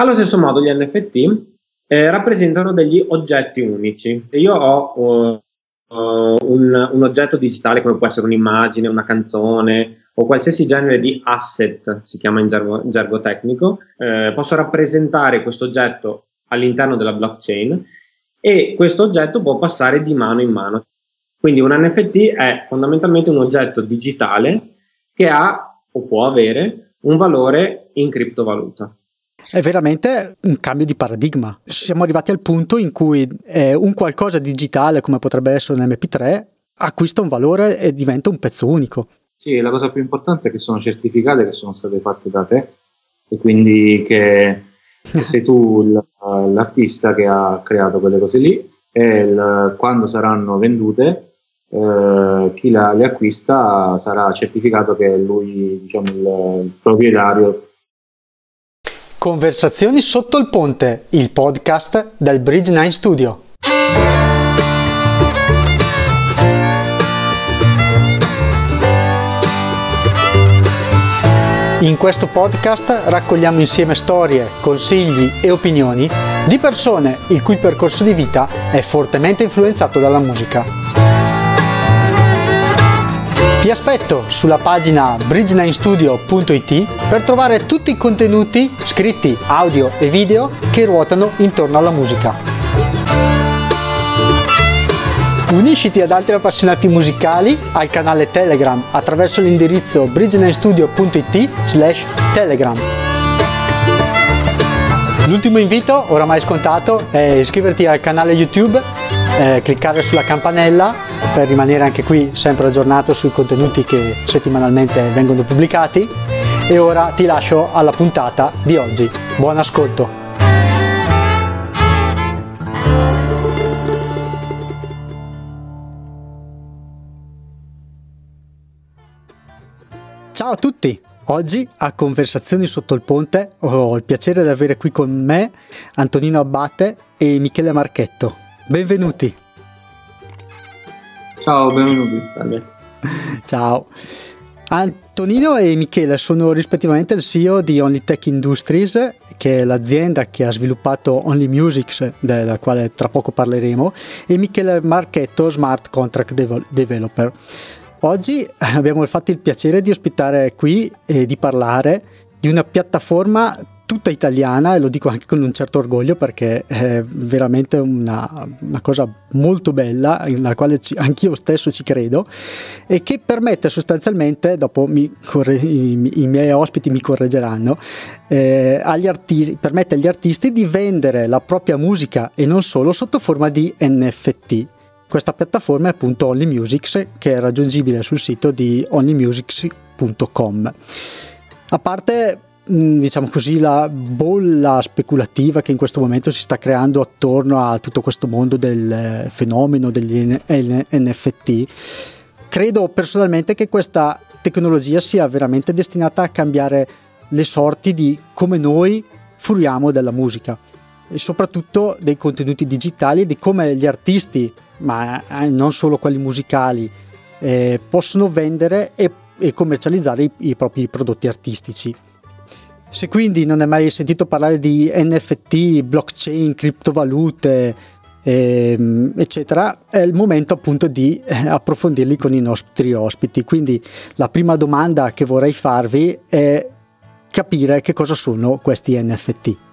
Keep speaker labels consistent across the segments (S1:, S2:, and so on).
S1: Allo stesso modo gli NFT eh, rappresentano degli oggetti unici. Se io ho uh, un, un, oggetto digitale come può essere un'immagine, una canzone o qualsiasi genere di asset, si chiama in gergo, in gergo tecnico, eh, posso rappresentare questo oggetto all'interno della blockchain e questo oggetto può passare di mano in mano. Quindi un NFT è fondamentalmente un oggetto digitale che ha o può avere un valore in criptovaluta.
S2: È veramente un cambio di paradigma. Siamo arrivati al punto in cui eh, un qualcosa digitale, come potrebbe essere un MP3, acquista un valore e diventa un pezzo unico.
S3: Sì, la cosa più importante è che sono certificate che sono state fatte da te e quindi che, sei tu l'artista che ha creato quelle cose lì e il, quando saranno vendute eh, chi la, le acquista sarà certificato che è lui diciamo, il proprietario
S2: Conversazioni sotto il ponte, il podcast del Bridge 9 Studio. In questo podcast raccogliamo insieme storie, consigli e opinioni di persone il cui percorso di vita è fortemente influenzato dalla musica. Ti aspetto sulla pagina bridge9studio.it per trovare tutti i contenuti scritti, audio e video che ruotano intorno alla musica. Unisciti ad altri appassionati musicali al canale Telegram attraverso l'indirizzo bridge9studio.it slash telegram. L'ultimo invito, oramai scontato, è iscriverti al canale YouTube, eh, cliccare sulla campanella per rimanere anche qui sempre aggiornato sui contenuti che settimanalmente vengono pubblicati. E ora ti lascio alla puntata di oggi. Buon ascolto! Ciao a tutti! Oggi a Conversazioni sotto il ponte ho il piacere di avere qui con me Antonino Abbate e Michele Marchetto. Benvenuti!
S3: Ciao, benvenuti. Salve.
S2: Ciao. Antonino e Michele sono rispettivamente il CEO di Only Tech Industries, che è l'azienda che ha sviluppato Only Music, della quale tra poco parleremo, e Michele Marchetto, Smart Contract Developer. Oggi abbiamo fatto il piacere di ospitare qui e di parlare di una piattaforma tutta italiana e lo dico anche con un certo orgoglio perché è veramente una, una cosa molto bella nella quale ci, anch'io stesso ci credo e che permette sostanzialmente, dopo mi corre, i, i, miei ospiti mi correggeranno, eh, artisti, permette agli artisti di vendere la propria musica e non solo sotto forma di NFT. Questa piattaforma è appunto Only Music che è raggiungibile sul sito di onlymusics.com. A parte diciamo così, la bolla speculativa che in questo momento si sta creando attorno a tutto questo mondo del eh, fenomeno degli NFT, credo personalmente che questa tecnologia sia veramente destinata a cambiare le sorti di come noi fruiamo della musica e soprattutto dei contenuti digitali e di come gli artisti, ma eh, non solo quelli musicali, eh, possono vendere e, e commercializzare i, i propri prodotti artistici. Se quindi non hai mai sentito parlare di NFT, blockchain, criptovalute, ehm, eccetera, è il momento appunto di eh, approfondirli con i nostri ospiti. Quindi la prima domanda che vorrei farvi è capire che cosa sono questi NFT.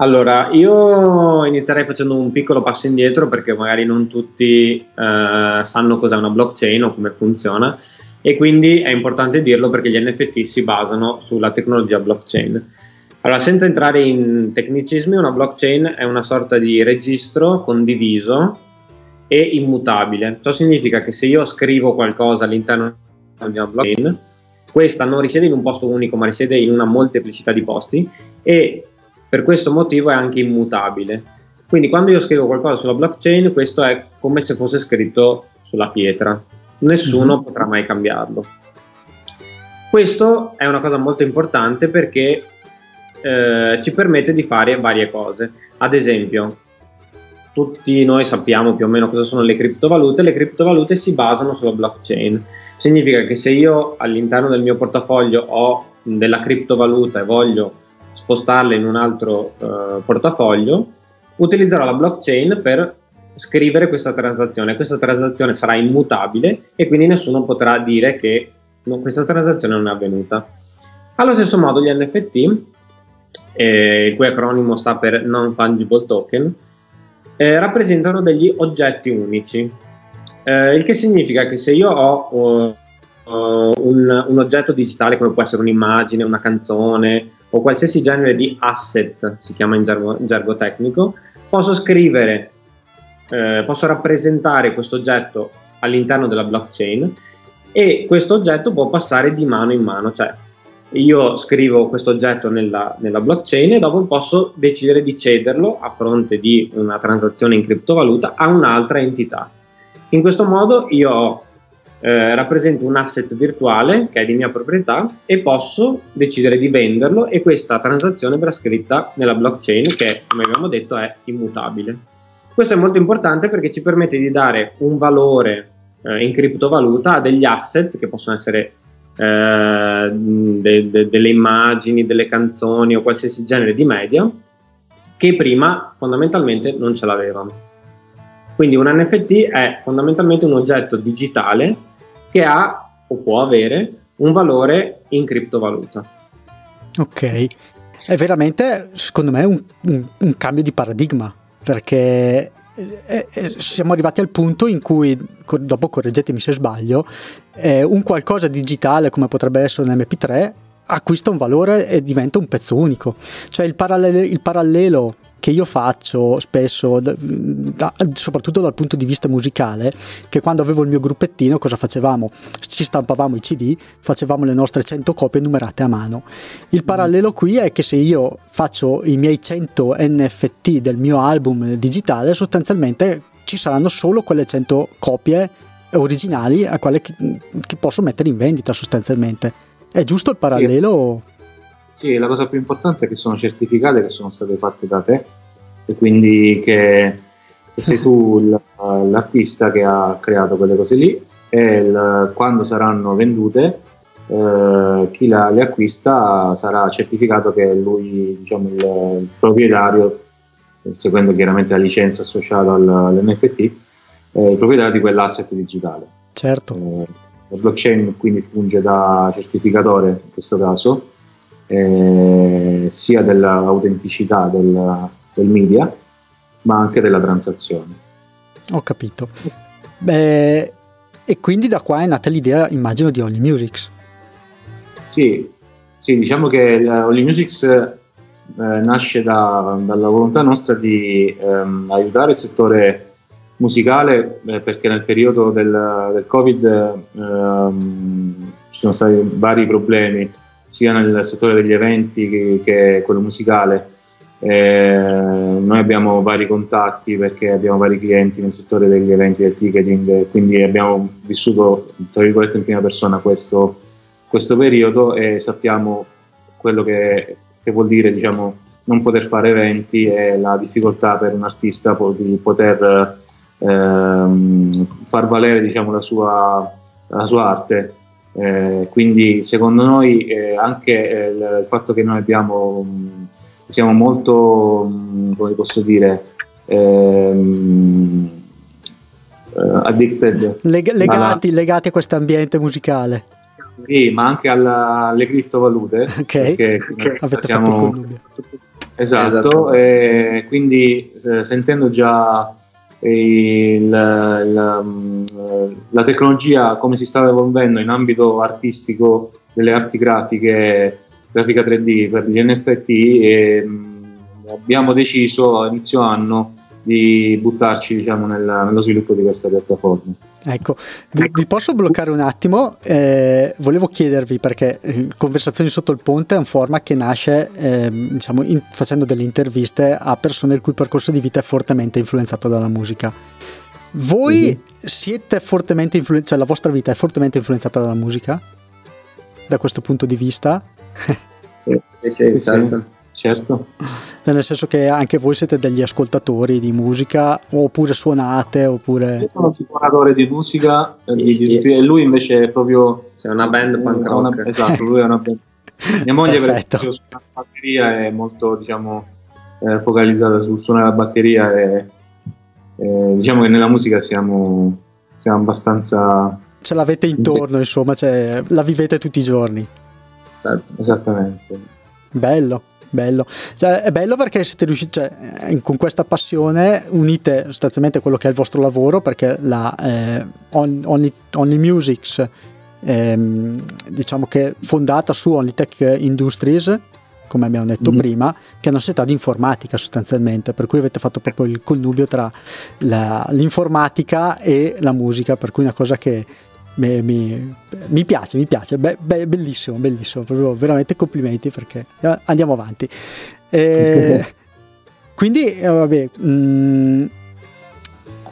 S1: Allora, io inizierei facendo un piccolo passo indietro perché magari non tutti eh, sanno cos'è una blockchain o come funziona e quindi è importante dirlo perché gli NFT si basano sulla tecnologia blockchain. Allora, senza entrare in tecnicismi, una blockchain è una sorta di registro condiviso e immutabile. Ciò significa che se io scrivo qualcosa all'interno di una blockchain, questa non risiede in un posto unico, ma risiede in una molteplicità di posti e per questo motivo è anche immutabile. Quindi quando io scrivo qualcosa sulla blockchain, questo è come se fosse scritto sulla pietra. Nessuno mm-hmm. potrà mai cambiarlo. Questo è una cosa molto importante perché eh, ci permette di fare varie cose. Ad esempio, tutti noi sappiamo più o meno cosa sono le criptovalute. Le criptovalute si basano sulla blockchain. Significa che se io all'interno del mio portafoglio ho della criptovaluta e voglio spostarla in un altro uh, portafoglio, utilizzerò la blockchain per scrivere questa transazione. Questa transazione sarà immutabile e quindi nessuno potrà dire che no, questa transazione non è avvenuta. Allo stesso modo gli NFT, eh, il cui acronimo sta per Non Fungible Token, eh, rappresentano degli oggetti unici, eh, il che significa che se io ho uh, un, un, oggetto digitale come può essere un'immagine, una canzone o qualsiasi genere di asset, si chiama in gergo, gergo tecnico, posso scrivere, eh, posso rappresentare questo oggetto all'interno della blockchain e questo oggetto può passare di mano in mano, cioè io scrivo questo oggetto nella, nella, blockchain e dopo posso decidere di cederlo a fronte di una transazione in criptovaluta a un'altra entità. In questo modo io eh, rappresento un asset virtuale che è di mia proprietà e posso decidere di venderlo e questa transazione verrà scritta nella blockchain che come abbiamo detto è immutabile. Questo è molto importante perché ci permette di dare un valore eh, in criptovaluta a degli asset che possono essere eh, de, de, delle immagini, delle canzoni o qualsiasi genere di media che prima fondamentalmente non ce l'avevano. Quindi un NFT è fondamentalmente un oggetto digitale che ha o può avere un valore in criptovaluta.
S2: Ok, è veramente secondo me un, un, un cambio di paradigma perché eh, eh, siamo arrivati al punto in cui, dopo correggetemi se sbaglio, eh, un qualcosa digitale come potrebbe essere un MP3 acquista un valore e diventa un pezzo unico. Cioè il, parallelo, il parallelo che io faccio spesso, da, soprattutto dal punto di vista musicale, che quando avevo il mio gruppettino cosa facevamo? Ci stampavamo i CD, facevamo le nostre 100 copie numerate a mano. Il parallelo qui è che se io faccio i miei 100 NFT del mio album digitale, sostanzialmente ci saranno solo quelle 100 copie originali a quelle che, che posso mettere in vendita sostanzialmente. È giusto il parallelo?
S3: Sì. Sì, la cosa più importante è che sono certificate che sono state fatte da te e quindi che, che sei tu l'artista che ha creato quelle cose lì e il, quando saranno vendute eh, chi la, le acquista sarà certificato che è lui diciamo, il, il, proprietario, seguendo chiaramente la licenza associata al, all'NFT, eh, il proprietario di quell'asset digitale.
S2: Certo. Eh,
S3: la blockchain quindi funge da certificatore in questo caso eh, sia dell'autenticità del, del, media, ma anche della transazione.
S2: Ho capito. Beh, e quindi da qua è nata l'idea, immagino, di Only Music.
S3: Sì, sì diciamo che Only Music eh, nasce da, dalla volontà nostra di ehm, aiutare il settore musicale eh, perché nel periodo del, del Covid ehm, ci sono stati vari problemi sia nel settore degli eventi che, quello musicale. Eh, noi abbiamo vari contatti perché abbiamo vari clienti nel settore degli eventi del ticketing, quindi abbiamo vissuto tra virgolette in prima persona questo, questo periodo e sappiamo quello che, che vuol dire diciamo, non poter fare eventi e la difficoltà per un artista di poter ehm, far valere diciamo, la, sua, la sua arte eh, quindi secondo noi eh, anche eh, il, fatto che noi abbiamo, mh, siamo molto, mh, come posso dire, ehm, uh, addicted.
S2: Leg- legati, alla... legati a questo ambiente musicale.
S3: Sì, ma anche alla, alle criptovalute.
S2: Ok, perché avete siamo... fatto il connubio.
S3: Esatto, esatto. E quindi sentendo già il, la, mm, la, tecnologia come si stava evolvendo in ambito artistico delle arti grafiche, grafica 3D per gli NFT e mm, abbiamo deciso a inizio anno di buttarci diciamo, nella, nello sviluppo di questa piattaforma.
S2: Ecco, vi, vi posso bloccare un attimo? Eh, volevo chiedervi perché eh, Conversazioni sotto il ponte è un format che nasce eh, diciamo, in, facendo delle interviste a persone il cui percorso di vita è fortemente influenzato dalla musica. Voi mm-hmm. siete fortemente influenzati, cioè la vostra vita è fortemente influenzata dalla musica? Da questo punto di vista?
S1: sì, sì, sì, sì certo. Sì.
S3: Certo.
S2: Cioè, nel senso che anche voi siete degli ascoltatori di musica oppure suonate oppure...
S3: Io sono un suonatore di musica sì, di, di, e lui invece è proprio...
S1: C'è una band punk rock.
S3: Una, esatto, lui è una band Mia moglie Perfetto. per esempio sulla batteria è molto diciamo, eh, focalizzata sul suonare la batteria e eh, diciamo che nella musica siamo, siamo abbastanza...
S2: Ce l'avete intorno, insomma, cioè, la vivete tutti i giorni.
S3: Certo, esattamente.
S2: Bello. Bello, cioè, è bello perché siete riusciti, cioè, eh, con questa passione unite sostanzialmente quello che è il vostro lavoro perché la eh, Only, Only Music ehm, diciamo che fondata su Only Tech Industries come abbiamo detto mm-hmm. prima, che è una società di informatica sostanzialmente, per cui avete fatto proprio il connubio tra la, l'informatica e la musica, per cui una cosa che mi, mi, mi piace, mi piace, be, be, bellissimo, bellissimo, proprio veramente complimenti perché eh, andiamo avanti. E, quindi, eh, vabbè, mh, mm,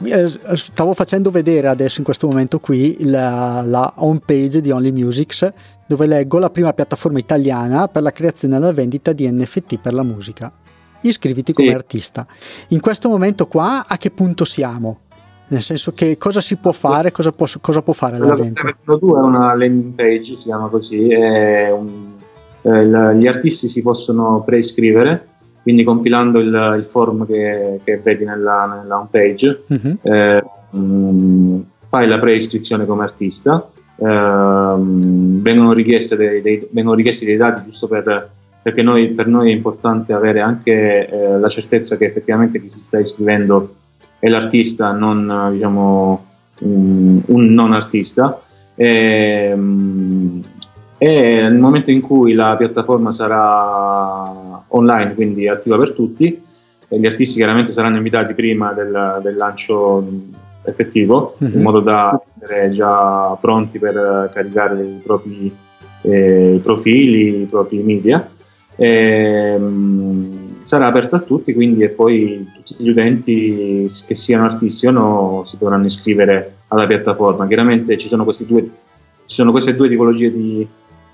S2: eh, stavo facendo vedere adesso in questo momento qui la, la home page di Only Musics dove leggo la prima piattaforma italiana per la creazione e la vendita di NFT per la musica. Iscriviti sì. come artista. In questo momento qua a che punto siamo? Nel senso che cosa si può fare, cosa può, cosa può fare la, gente?
S3: La 2 è una landing page, si chiama così, un, eh, gli artisti si possono preiscrivere, quindi compilando il, il form che, che, vedi nella, nella home page, uh-huh. eh, mh, fai la preiscrizione come artista, eh, vengono, dei, dei, vengono, richiesti dei dati giusto per, perché noi, per noi è importante avere anche eh, la certezza che effettivamente chi si sta iscrivendo è l'artista, non diciamo, un, un non artista. E, e, nel momento in cui la piattaforma sarà online, quindi attiva per tutti, gli artisti chiaramente saranno invitati prima del, del lancio effettivo, mm-hmm. in mhm. modo da essere già pronti per caricare i propri eh, profili, i propri media. E, um, sarà aperto a tutti, quindi e poi tutti gli utenti che siano artisti o no si dovranno iscrivere alla piattaforma. Chiaramente ci sono, due, ci sono queste due tipologie di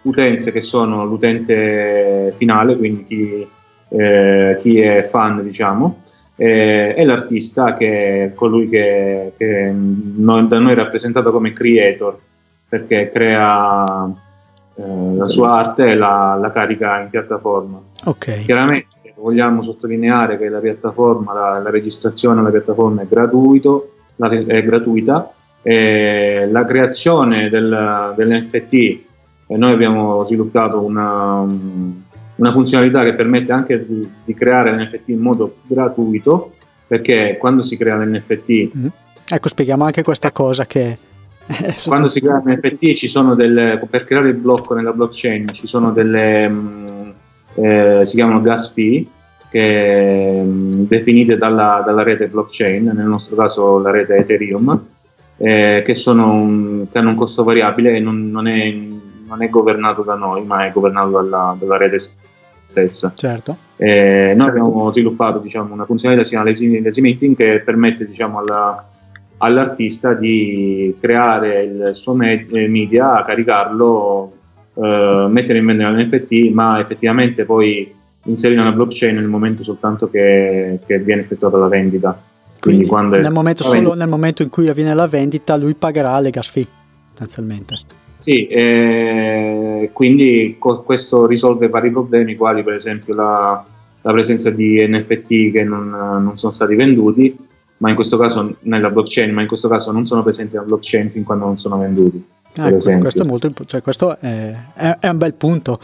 S3: utenze che sono l'utente finale, quindi chi, eh, chi è fan, diciamo, eh, e l'artista che è colui che, che noi, da noi è rappresentato come creator, perché crea eh, la sua arte e la, la, carica in piattaforma.
S2: Okay.
S3: Chiaramente vogliamo sottolineare che la piattaforma, la, la registrazione alla piattaforma è, gratuito, la, è gratuita, e la creazione del, dell'NFT, eh, noi abbiamo sviluppato una, una, funzionalità che permette anche di, di creare l'NFT in modo gratuito, perché quando si crea l'NFT... Mm-hmm.
S2: Ecco, spieghiamo anche questa cosa che...
S3: quando si crea l'NFT ci sono delle... per creare il blocco nella blockchain ci sono delle... Mh, mm, eh, si chiamano gas fee, che, mh, mm, definite dalla, dalla, rete blockchain, nel nostro caso la rete Ethereum, eh, che, un, che, hanno un costo variabile e non, non, è, non, è, governato da noi, ma è governato dalla, dalla rete stessa.
S2: Certo.
S3: Eh, noi abbiamo sviluppato diciamo, una funzionalità che si chiama Lazy, lazy Meeting che permette diciamo, alla, all'artista di creare il suo media, caricarlo eh, mettere in vendita l'NFT, ma effettivamente poi inserire una blockchain nel momento soltanto che, che viene effettuata la vendita.
S2: Quindi, Quindi nel, momento solo vendita. nel momento in cui avviene la vendita lui pagherà le gas fee, sostanzialmente.
S3: Sì, eh, quindi co- questo risolve vari problemi, quali per esempio la, la presenza di NFT che non, non, sono stati venduti, ma in questo caso nella blockchain, ma in questo caso non sono presenti nella blockchain fin quando non sono venduti.
S2: Ah, ecco, questo, è, molto, cioè, questo è, è, è un bel punto.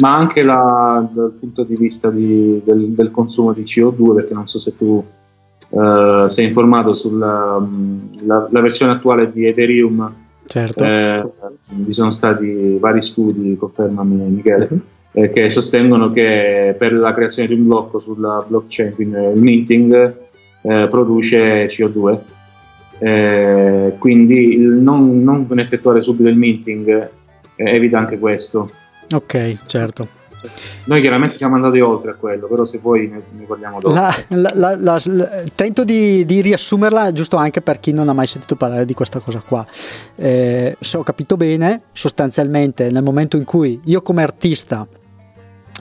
S3: Ma anche la, dal punto di vista di, del, del, consumo di CO2, perché non so se tu uh, sei informato sulla la, la versione attuale di Ethereum.
S2: Certo.
S3: Eh, vi sono stati vari studi, confermami Michele, uh-huh. eh, che sostengono che per la creazione di un blocco sulla blockchain, quindi il minting, eh, produce CO2 eh, quindi non, non, effettuare subito il minting eh, evita anche questo.
S2: Ok, certo.
S3: Noi chiaramente siamo andati oltre a quello, però se vuoi ne, ne parliamo dopo.
S2: La, la, la, tento di, di, riassumerla giusto anche per chi non ha mai sentito parlare di questa cosa qua. Eh, se ho capito bene, sostanzialmente nel momento in cui io come artista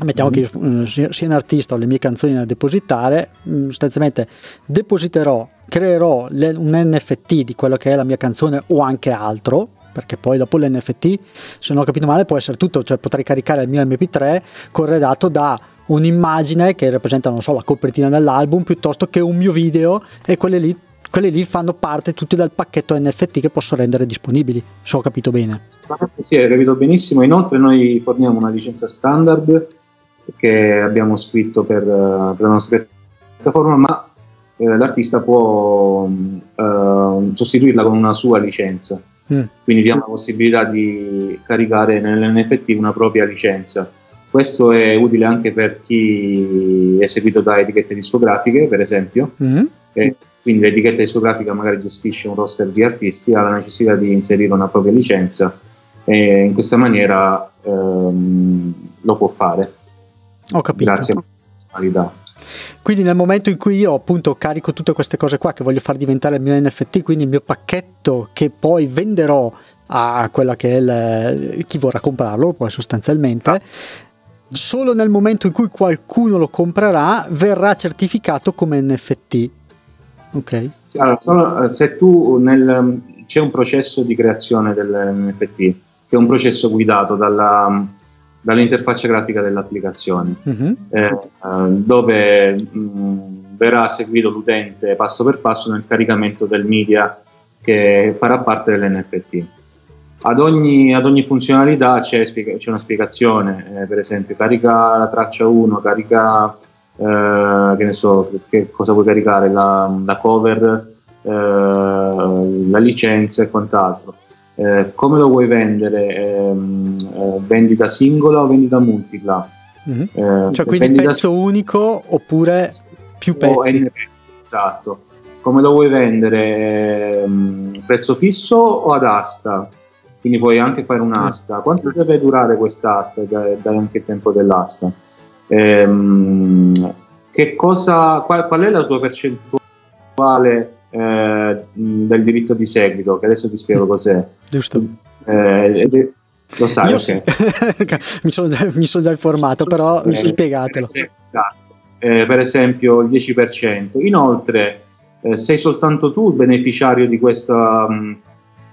S2: mettiamo mm-hmm. che io sia, sia un artista ho le mie canzoni da depositare, mm, sostanzialmente depositerò creerò un NFT di quello che è la mia canzone o anche altro, perché poi dopo l'NFT, se non ho capito male, può essere tutto, cioè potrei caricare il mio MP3 corredato da un'immagine che rappresenta, non so, la copertina dell'album piuttosto che un mio video e quelle lì, quelle lì fanno parte tutti dal pacchetto NFT che posso rendere disponibili, se ho capito bene.
S3: Sì, hai capito benissimo. Inoltre noi forniamo una licenza standard che abbiamo scritto per, per la nostra piattaforma, ma eh, l'artista può eh, sostituirla con una sua licenza. Mm. Quindi diamo la possibilità di caricare nell'NFT una propria licenza. Questo è utile anche per chi è seguito da etichette discografiche, per esempio, mm. e quindi l'etichetta discografica magari gestisce un roster di artisti, ha la necessità di inserire una propria licenza e in questa maniera ehm, lo può fare.
S2: Ho capito.
S3: Grazie alla funzionalità.
S2: Quindi nel momento in cui io appunto carico tutte queste cose qua che voglio far diventare il mio NFT, quindi il mio pacchetto che poi venderò a quella che è il, chi vorrà comprarlo, poi sostanzialmente, solo nel momento in cui qualcuno lo comprerà verrà certificato come NFT. Ok.
S3: Allora, solo, se tu nel, c'è un processo di creazione dell'NFT, che è un processo guidato dalla dall'interfaccia grafica dell'applicazione, uh-huh. eh, dove mh, verrà seguito l'utente passo per passo nel caricamento del media che farà parte dell'NFT. Ad ogni, ad ogni funzionalità c'è, c'è, una spiegazione, eh, per esempio carica la traccia 1, carica eh, che ne so, che cosa vuoi caricare, la, la cover, eh, la licenza e quant'altro. Eh, come lo vuoi vendere? Ehm, eh, vendita singola o vendita multipla?
S2: Mm-hmm. Cioè quindi pezzo unico oppure più pezzi?
S3: esatto. Come lo vuoi vendere? Ehm, prezzo fisso o ad asta? Quindi puoi anche fare un'asta. Quanto deve durare quest'asta? Dai, dai anche il tempo dell'asta. Ehm, che cosa, qual, qual è la tua percentuale eh, del diritto di seguito, che adesso ti spiego cos'è.
S2: Giusto.
S3: Eh, lo sai, okay.
S2: mi, sono già, mi, sono già, informato, però eh, spiegatelo.
S3: Esatto. Eh, per esempio il 10%. Inoltre, eh, sei soltanto tu il beneficiario di questa... Mh,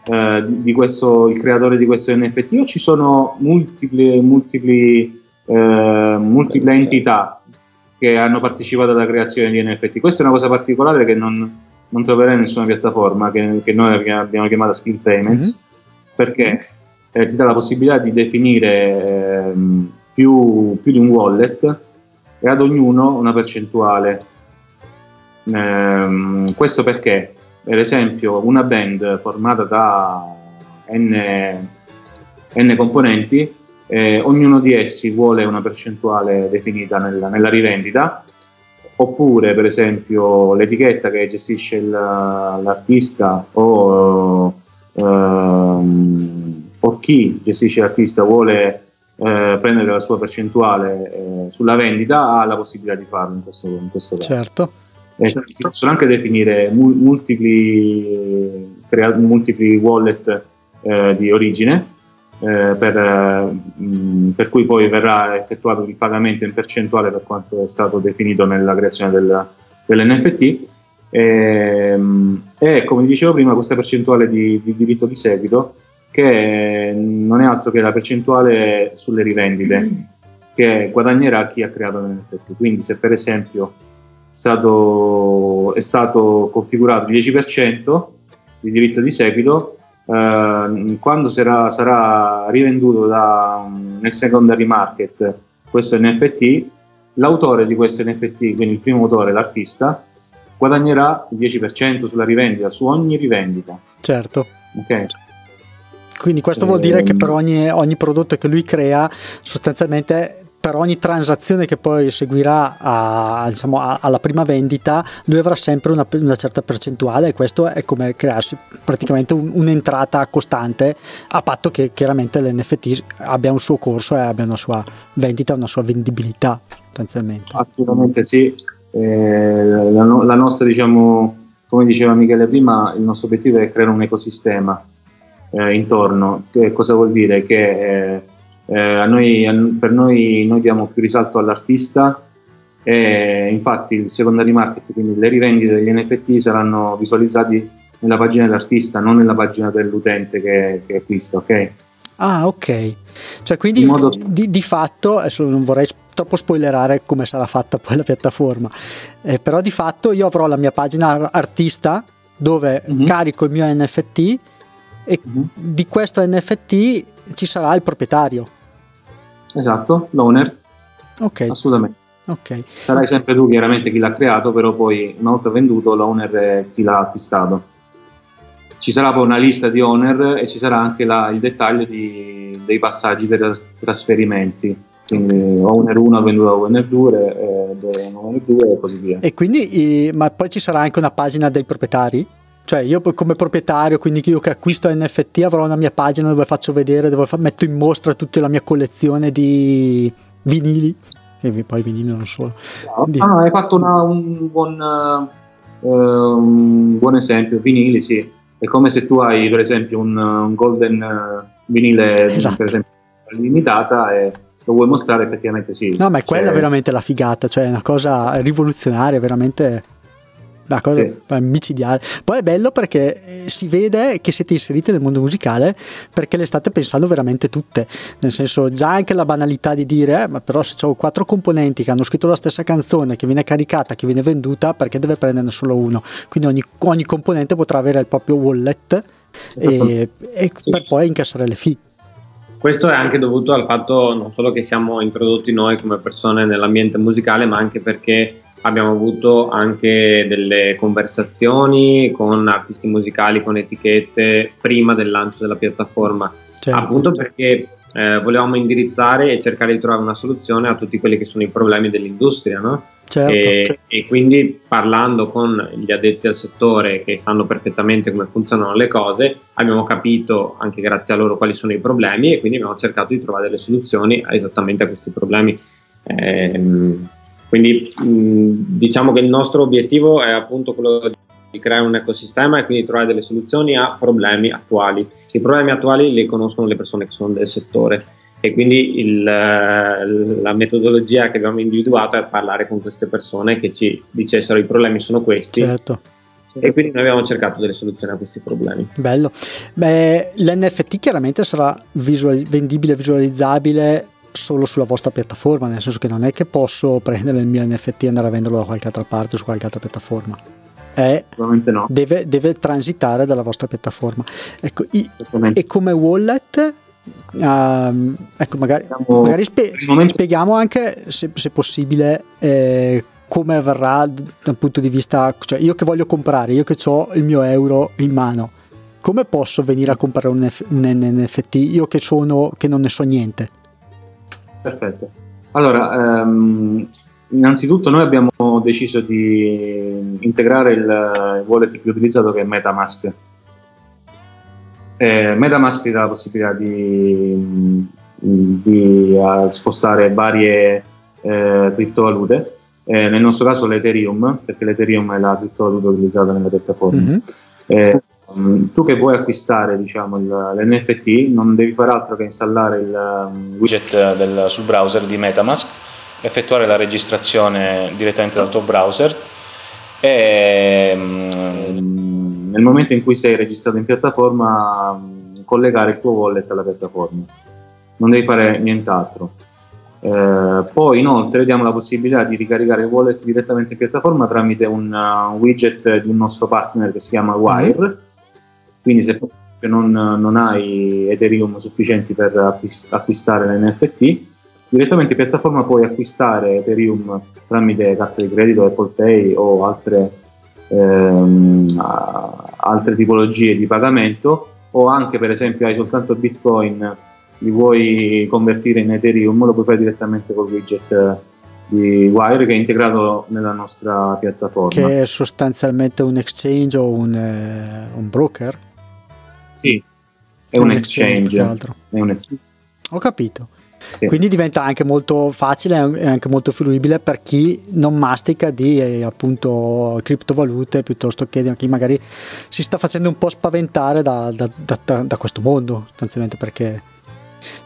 S3: eh, di, di, questo, il creatore di questo NFT o ci sono multipli, multipli, eh, multiple entità che hanno partecipato alla creazione di NFT? Questa è una cosa particolare che non, non troverai nessuna piattaforma che, che noi abbiamo chiamato Skill Payments mm-hmm. perché eh, ti dà la possibilità di definire eh, più, più, di un wallet e ad ognuno una percentuale. Eh, questo perché, per esempio, una band formata da n, n componenti, eh, ognuno di essi vuole una percentuale definita nella, nella rivendita oppure per esempio l'etichetta che gestisce il, l'artista o, ehm, o, chi gestisce l'artista vuole eh, prendere la sua percentuale eh, sulla vendita ha la possibilità di farlo in questo, in questo
S2: caso. Certo.
S3: Eh, si possono anche definire multipli, crea- multipli wallet eh, di origine eh, per, mh, mm, per, cui poi verrà effettuato il pagamento in percentuale per quanto è stato definito nella creazione del, dell'NFT. E, ehm, e, come dicevo prima, questa percentuale di, di, diritto di seguito, che non è altro che la percentuale sulle rivendite mm. che guadagnerà chi ha creato l'NFT. Quindi, se per esempio è stato, è stato configurato il 10% di diritto di seguito, Uh, quando sarà, sarà rivenduto da, nel secondary market questo NFT, l'autore di questo NFT, quindi il primo autore, l'artista, guadagnerà il 10% sulla rivendita, su ogni rivendita.
S2: Certo.
S3: Okay.
S2: Quindi questo vuol dire che per ehm. ogni, ogni prodotto che lui crea, sostanzialmente per ogni transazione che poi seguirà a, diciamo, a, alla prima vendita, lui avrà sempre una, una, certa percentuale e questo è come crearsi praticamente un, un'entrata costante a patto che chiaramente l'NFT abbia un suo corso e abbia una sua vendita, una sua vendibilità sostanzialmente.
S3: Assolutamente sì, eh, la, la, nostra diciamo, come diceva Michele prima, il nostro obiettivo è creare un ecosistema eh, intorno, che cosa vuol dire? Che eh, eh, noi, per noi, noi diamo più risalto all'artista e infatti il secondary market, quindi le rivendite degli NFT saranno visualizzati nella pagina dell'artista, non nella pagina dell'utente che, che acquista, ok?
S2: Ah, ok. Cioè, quindi modo... di, di, fatto, adesso non vorrei troppo spoilerare come sarà fatta poi la piattaforma, eh, però di fatto io avrò la mia pagina artista dove mm-hmm. carico il mio NFT e mm-hmm. di questo NFT ci sarà il proprietario.
S3: Esatto, l'owner.
S2: Ok.
S3: Assolutamente.
S2: Okay.
S3: Sarai sempre tu chiaramente chi l'ha creato, però poi una volta venduto l'owner è chi l'ha acquistato. Ci sarà poi una lista di owner e ci sarà anche la, il dettaglio di, dei passaggi dei trasferimenti. Quindi owner 1 ha venduto owner 2, eh, owner 2 e così via.
S2: E quindi, ma poi ci sarà anche una pagina dei proprietari? Cioè io come proprietario, quindi io che acquisto NFT avrò una mia pagina dove faccio vedere, dove fa, metto in mostra tutta la mia collezione di vinili e poi vinili non solo.
S3: No, di... no, hai fatto una, un, buon, uh, un, buon, esempio, vinili sì, è come se tu hai per esempio un, un golden uh, vinile esatto. per esempio limitata e lo vuoi mostrare effettivamente sì.
S2: No ma è quella cioè... veramente la figata, cioè è una cosa rivoluzionaria, veramente una cosa sì, micidiale. Poi è bello perché eh, si vede che siete inseriti nel mondo musicale perché le state pensando veramente tutte. Nel senso, già anche la banalità di dire, eh, ma però se ho quattro componenti che hanno scritto la stessa canzone, che viene caricata, che viene venduta, perché deve prenderne solo uno? Quindi ogni, ogni componente potrà avere il proprio wallet e, e sì. per poi incassare le fee.
S1: Questo è anche dovuto al fatto non solo che siamo introdotti noi come persone nell'ambiente musicale, ma anche perché abbiamo avuto anche delle conversazioni con artisti musicali, con etichette prima del lancio della piattaforma, certo. appunto perché eh, volevamo indirizzare e cercare di trovare una soluzione a tutti quelli che sono i problemi dell'industria, no?
S2: Certo.
S1: E, e, quindi parlando con gli addetti al settore che sanno perfettamente come funzionano le cose, abbiamo capito anche grazie a loro quali sono i problemi e quindi abbiamo cercato di trovare delle soluzioni esattamente a questi problemi. Eh, quindi mh, diciamo che il nostro obiettivo è appunto quello di creare un ecosistema e quindi trovare delle soluzioni a problemi attuali. I problemi attuali li conoscono le persone che sono del settore e quindi il, la metodologia che abbiamo individuato è parlare con queste persone che ci dicessero i problemi sono questi.
S2: Certo.
S1: E quindi noi abbiamo cercato delle soluzioni a questi problemi.
S2: Bello. Beh, l'NFT chiaramente sarà visual- vendibile, visualizzabile solo sulla vostra piattaforma, nel senso che non è che posso prendere il mio NFT e andare a venderlo da qualche altra parte su qualche altra piattaforma. È,
S3: no.
S2: deve, deve, transitare dalla vostra piattaforma. Ecco, i, e come wallet, uh, ecco, magari, magari spe- spieghiamo anche, se, se possibile, eh, come avverrà dal punto di vista, cioè io che voglio comprare, io che ho il mio euro in mano, come posso venire a comprare un, F- un NFT io che, sono, che non ne so niente?
S3: Perfetto. Allora, ehm, innanzitutto noi abbiamo deciso di integrare il, wallet più utilizzato che è Metamask. Eh, Metamask dà la possibilità di, di uh, spostare varie eh, criptovalute, eh, nel nostro caso l'Ethereum, perché l'Ethereum è la criptovaluta utilizzata nella piattaforma. Mm-hmm. Um, tu che vuoi acquistare diciamo, l'NFT non devi fare altro che installare il um, widget del, sul browser di Metamask, effettuare la registrazione direttamente dal tuo browser e um, nel momento in cui sei registrato in piattaforma collegare il tuo wallet alla piattaforma. Non devi fare nient'altro. Eh, poi inoltre diamo la possibilità di ricaricare il wallet direttamente in piattaforma tramite un uh, widget di un nostro partner che si chiama Wire. Quindi se non, non hai Ethereum sufficienti per acquistare l'NFT, direttamente in piattaforma puoi acquistare Ethereum tramite carta di credito, Apple Pay o altre, ehm, altre tipologie di pagamento o anche per esempio hai soltanto Bitcoin, li vuoi convertire in Ethereum, lo puoi fare direttamente col widget di Wire che è integrato nella nostra piattaforma.
S2: Che è sostanzialmente un exchange o un, eh, un broker?
S3: Sì, è, un, un exchange. exchange è un exchange.
S2: Ho capito. Sì. Quindi diventa anche molto facile e anche molto fruibile per chi non mastica di eh, appunto criptovalute piuttosto che chi magari si sta facendo un po' spaventare da, da, da, da questo mondo, sostanzialmente perché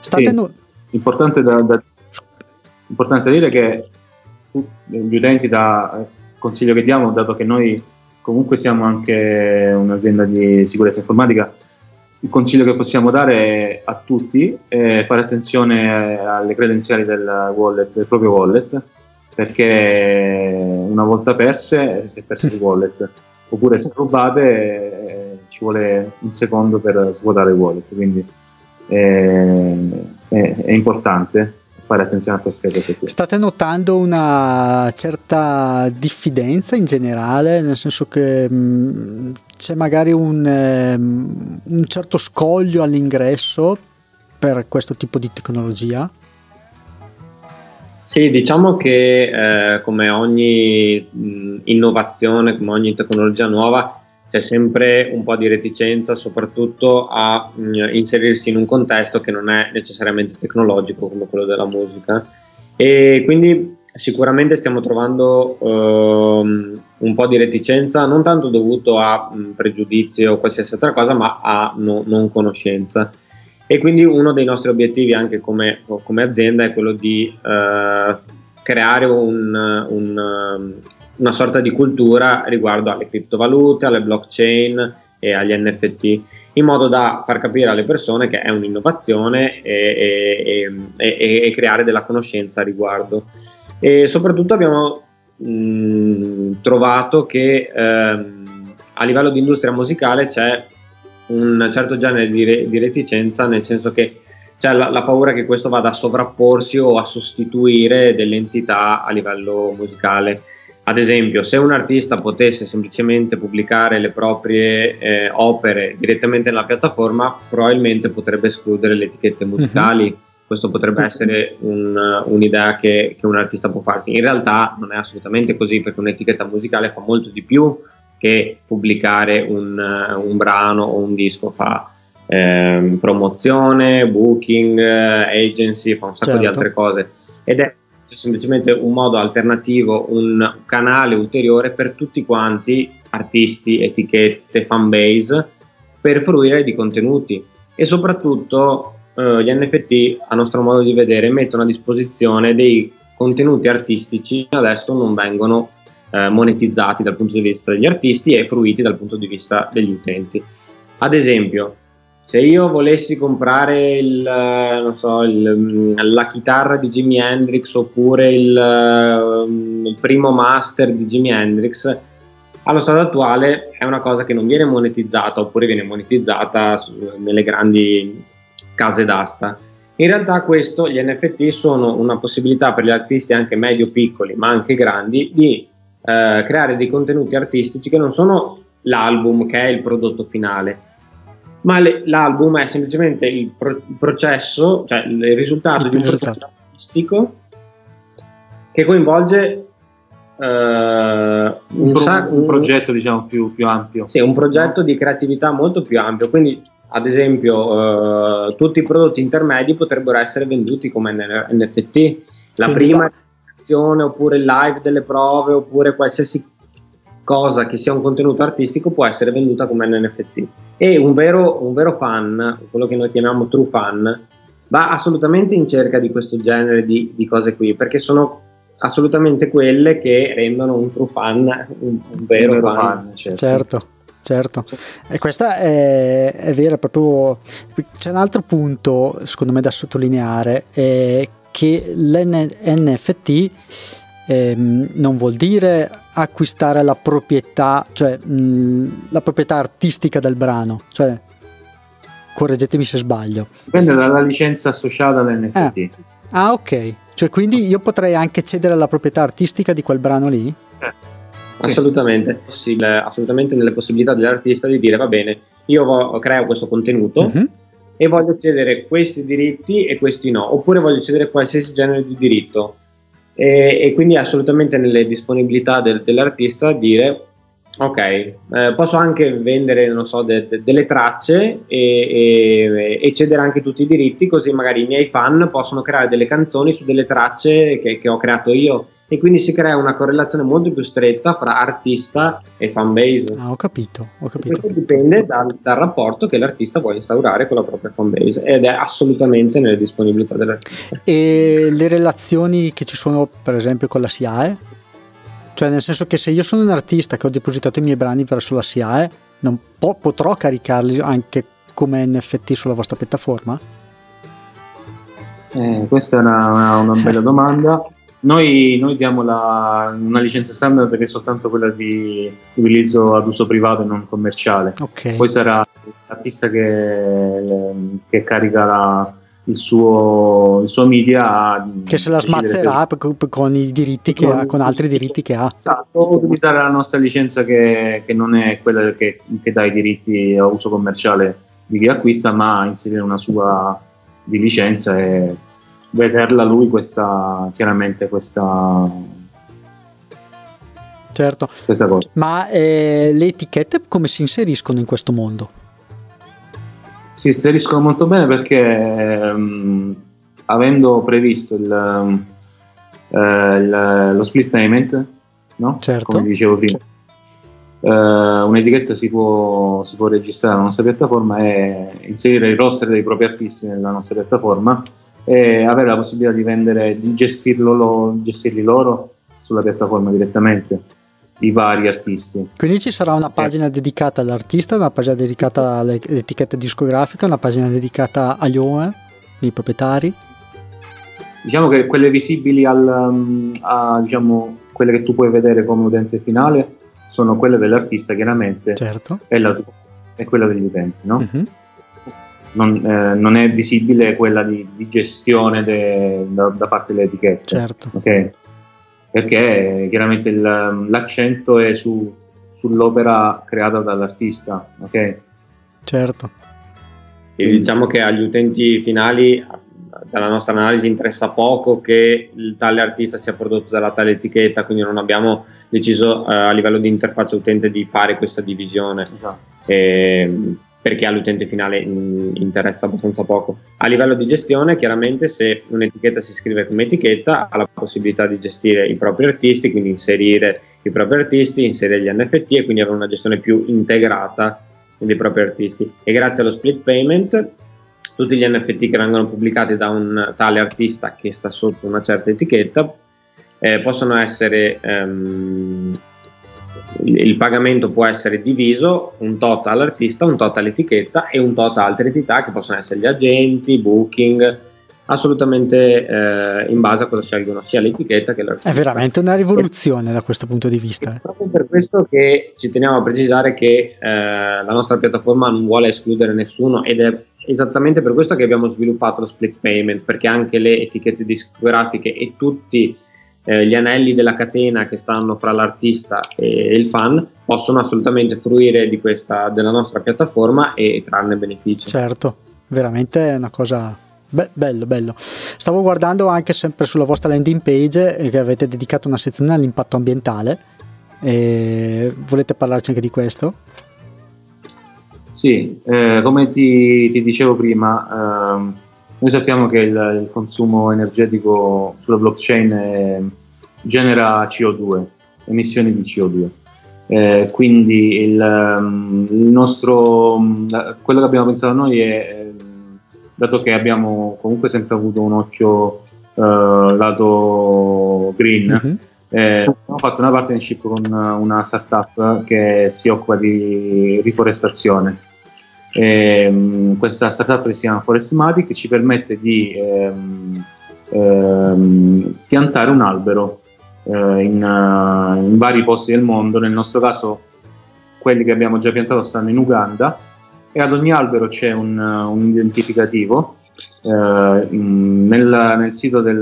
S3: state sì. no... importante, da, importante dire che gli utenti da consiglio che diamo, dato che noi comunque siamo anche un'azienda di sicurezza informatica, il consiglio che possiamo dare a tutti è fare attenzione alle credenziali del wallet, del proprio wallet, perché una volta perse si è perso il wallet, oppure se rubate eh, ci vuole un secondo per svuotare il wallet, quindi è, è, è importante fare attenzione a queste cose qui.
S2: State notando una certa diffidenza in generale, nel senso che mh, mm, c'è magari un, eh, un certo scoglio all'ingresso per questo tipo di tecnologia?
S1: Sì, diciamo che eh, come ogni mh, innovazione, come ogni tecnologia nuova, c'è sempre un po' di reticenza, soprattutto a mh, mm, inserirsi in un contesto che non è necessariamente tecnologico come quello della musica. E quindi sicuramente stiamo trovando ehm, un po' di reticenza, non tanto dovuto a mh, mm, pregiudizi o qualsiasi altra cosa, ma a no, non conoscenza. E quindi uno dei nostri obiettivi anche come, come azienda è quello di eh, creare un, un, una sorta di cultura riguardo alle criptovalute, alle blockchain e agli NFT, in modo da far capire alle persone che è un'innovazione e, e, e, e creare della conoscenza a riguardo. E soprattutto abbiamo mh, trovato che ehm, a livello di industria musicale c'è un certo genere di, re, di reticenza, nel senso che c'è la, la, paura che questo vada a sovrapporsi o a sostituire delle entità a livello musicale. Ad esempio, se un artista potesse semplicemente pubblicare le proprie eh, opere direttamente nella piattaforma, probabilmente potrebbe escludere le etichette mhm. musicali. Uh-huh. Questo potrebbe essere un, un'idea che, che, un artista può farsi. In realtà non è assolutamente così, perché un'etichetta musicale fa molto di più che pubblicare un, un brano o un disco. Fa eh, promozione, booking, agency, fa un sacco certo. di altre cose. Ed è c'è semplicemente un modo alternativo, un canale ulteriore per tutti quanti, artisti, etichette, fanbase, per fruire di contenuti. E soprattutto eh, gli NFT, a nostro modo di vedere, mettono a disposizione dei contenuti artistici che adesso non vengono eh, monetizzati dal punto di vista degli artisti e fruiti dal punto di vista degli utenti. Ad esempio, se io volessi comprare il, so, il, mm, la chitarra di Jimi Hendrix oppure il, mm, il, primo master di Jimi Hendrix, allo stato attuale è una cosa che non viene monetizzata oppure viene monetizzata nelle grandi case d'asta. In realtà questo, gli NFT sono una possibilità per gli artisti anche medio-piccoli ma anche grandi di eh, creare dei contenuti artistici che non sono l'album che è il prodotto finale, ma le, l'album è semplicemente il, pro, il, processo, cioè il risultato il di un risultato. processo artistico che coinvolge uh, un,
S3: un, sac- un, progetto diciamo più, più, ampio.
S1: Sì, un progetto di creatività molto più ampio, quindi ad esempio uh, tutti i prodotti intermedi potrebbero essere venduti come NFT, la quindi prima la... oppure il live delle prove oppure qualsiasi cosa che sia un contenuto artistico può essere venduta come NFT. E un vero, un vero fan, quello che noi chiamiamo true fan, va assolutamente in cerca di questo genere di, di cose qui, perché sono assolutamente quelle che rendono un true fan un, un vero, un vero fan. fan
S2: certo. certo. Certo, e questa è, è vera, proprio c'è un altro punto secondo me da sottolineare, è che l'NFT ehm, non vuol dire acquistare la proprietà, cioè mh, la proprietà artistica del brano, cioè correggetemi se sbaglio.
S3: Dipende dalla licenza associata all'NFT.
S2: Eh. Ah, ok. Cioè, quindi io potrei anche cedere la proprietà artistica di quel brano lì?
S1: Eh. Sì. Assolutamente, sì, assolutamente nelle possibilità dell'artista di dire va bene, io vo- creo questo contenuto uh-huh. e voglio cedere questi diritti e questi no, oppure voglio cedere qualsiasi genere di diritto e, e quindi è assolutamente nelle disponibilità del, dell'artista dire ok, eh, posso anche vendere, non so, de, de, delle tracce e, e, e, cedere anche tutti i diritti, così magari i miei fan possono creare delle canzoni su delle tracce che, che ho creato io e quindi si crea una correlazione molto più stretta fra artista e fanbase.
S2: Ah, ho capito, ho capito.
S1: Questo dipende dal, dal, rapporto che l'artista vuole instaurare con la propria fanbase ed è assolutamente nelle disponibilità dell'artista.
S2: E le relazioni che ci sono, per esempio, con la SIAE? Cioè, nel senso che se io sono un artista che ho depositato i miei brani verso la SIAE, non po- potrò caricarli anche come NFT sulla vostra piattaforma?
S3: Eh, questa è una, una, una bella domanda. Noi, noi diamo la, una licenza standard che è soltanto quella di utilizzo ad uso privato e non commerciale.
S2: Okay.
S3: Poi sarà l'artista che, che carica la, il, suo, il, suo, media
S2: che se la smazzerà se... con i diritti che ha, con altri diritti che ha.
S3: Esatto, utilizzare la nostra licenza che, che non è quella che, che dà i diritti a uso commerciale di chi acquista, ma inserire una sua di licenza e vederla lui questa chiaramente questa
S2: certo
S3: questa cosa
S2: ma eh, le etichette come si inseriscono in questo mondo?
S3: si inseriscono molto bene perché ehm, avendo previsto il, eh, il, lo split payment no?
S2: certo.
S3: come dicevo prima eh, un'etichetta si può, si può registrare nella nostra piattaforma e inserire il roster dei propri artisti nella nostra piattaforma e avere la possibilità di vendere, di gestirlo, lo, gestirli loro sulla piattaforma direttamente i vari artisti.
S2: Quindi ci sarà una pagina dedicata all'artista, una pagina dedicata all'etichetta discografica, una pagina dedicata agli owner, ai proprietari.
S3: Diciamo che quelle visibili al, um, a, diciamo, quelle che tu puoi vedere come utente finale sono quelle dell'artista chiaramente
S2: certo.
S3: e, la, e quella degli utenti, no? Uh-huh non, eh, non, è visibile quella di, di gestione de, da, da, parte delle etichette.
S2: Certo.
S3: Okay? Perché chiaramente il, l'accento è su, sull'opera creata dall'artista. Ok?
S2: Certo.
S1: E diciamo che agli utenti finali, dalla nostra analisi, interessa poco che il tale artista sia prodotto dalla tale etichetta, quindi non abbiamo deciso eh, a livello di interfaccia utente di fare questa divisione.
S3: Esatto.
S1: E, perché all'utente finale mh, interessa abbastanza poco. A livello di gestione, chiaramente se un'etichetta si iscrive come etichetta ha la possibilità di gestire i propri artisti, quindi inserire i propri artisti, inserire gli NFT e quindi avere una gestione più integrata dei propri artisti. E grazie allo split payment tutti gli NFT che vengono pubblicati da un tale artista che sta sotto una certa etichetta eh, possono essere ehm, il pagamento può essere diviso un tot all'artista, un tot all'etichetta e un tot a altre entità che possono essere gli agenti, booking, assolutamente eh, in base a cosa scelgono sia l'etichetta che l'artista.
S2: È veramente una rivoluzione da questo punto di vista. È
S1: proprio per questo che ci teniamo a precisare che eh, la nostra piattaforma non vuole escludere nessuno ed è esattamente per questo che abbiamo sviluppato lo split payment, perché anche le etichette discografiche e tutti eh, gli anelli della catena che stanno fra l'artista e il fan possono assolutamente fruire di questa, della nostra piattaforma e trarne beneficio.
S2: Certo, veramente è una cosa Be- bello, bello. Stavo guardando anche sempre sulla vostra landing page eh, che avete dedicato una sezione all'impatto ambientale. E volete parlarci anche di questo?
S3: Sì, eh, come ti, ti, dicevo prima, ehm, noi sappiamo che il, il consumo energetico sulla blockchain è, genera CO2, emissioni di CO2. Eh, quindi il, um, il, nostro, mm, quello che abbiamo pensato noi è, dato che abbiamo comunque sempre avuto un occhio uh, lato green, uh-huh. eh, abbiamo fatto una partnership con una startup che si occupa di riforestazione Ehm, questa startup che si chiama Forestmatic ci permette di ehm, ehm, piantare un albero eh, in, uh, in, vari posti del mondo. Nel nostro caso, quelli che abbiamo già piantato stanno in Uganda e ad ogni albero c'è un, uh, un identificativo. Eh, nel, nel, sito del,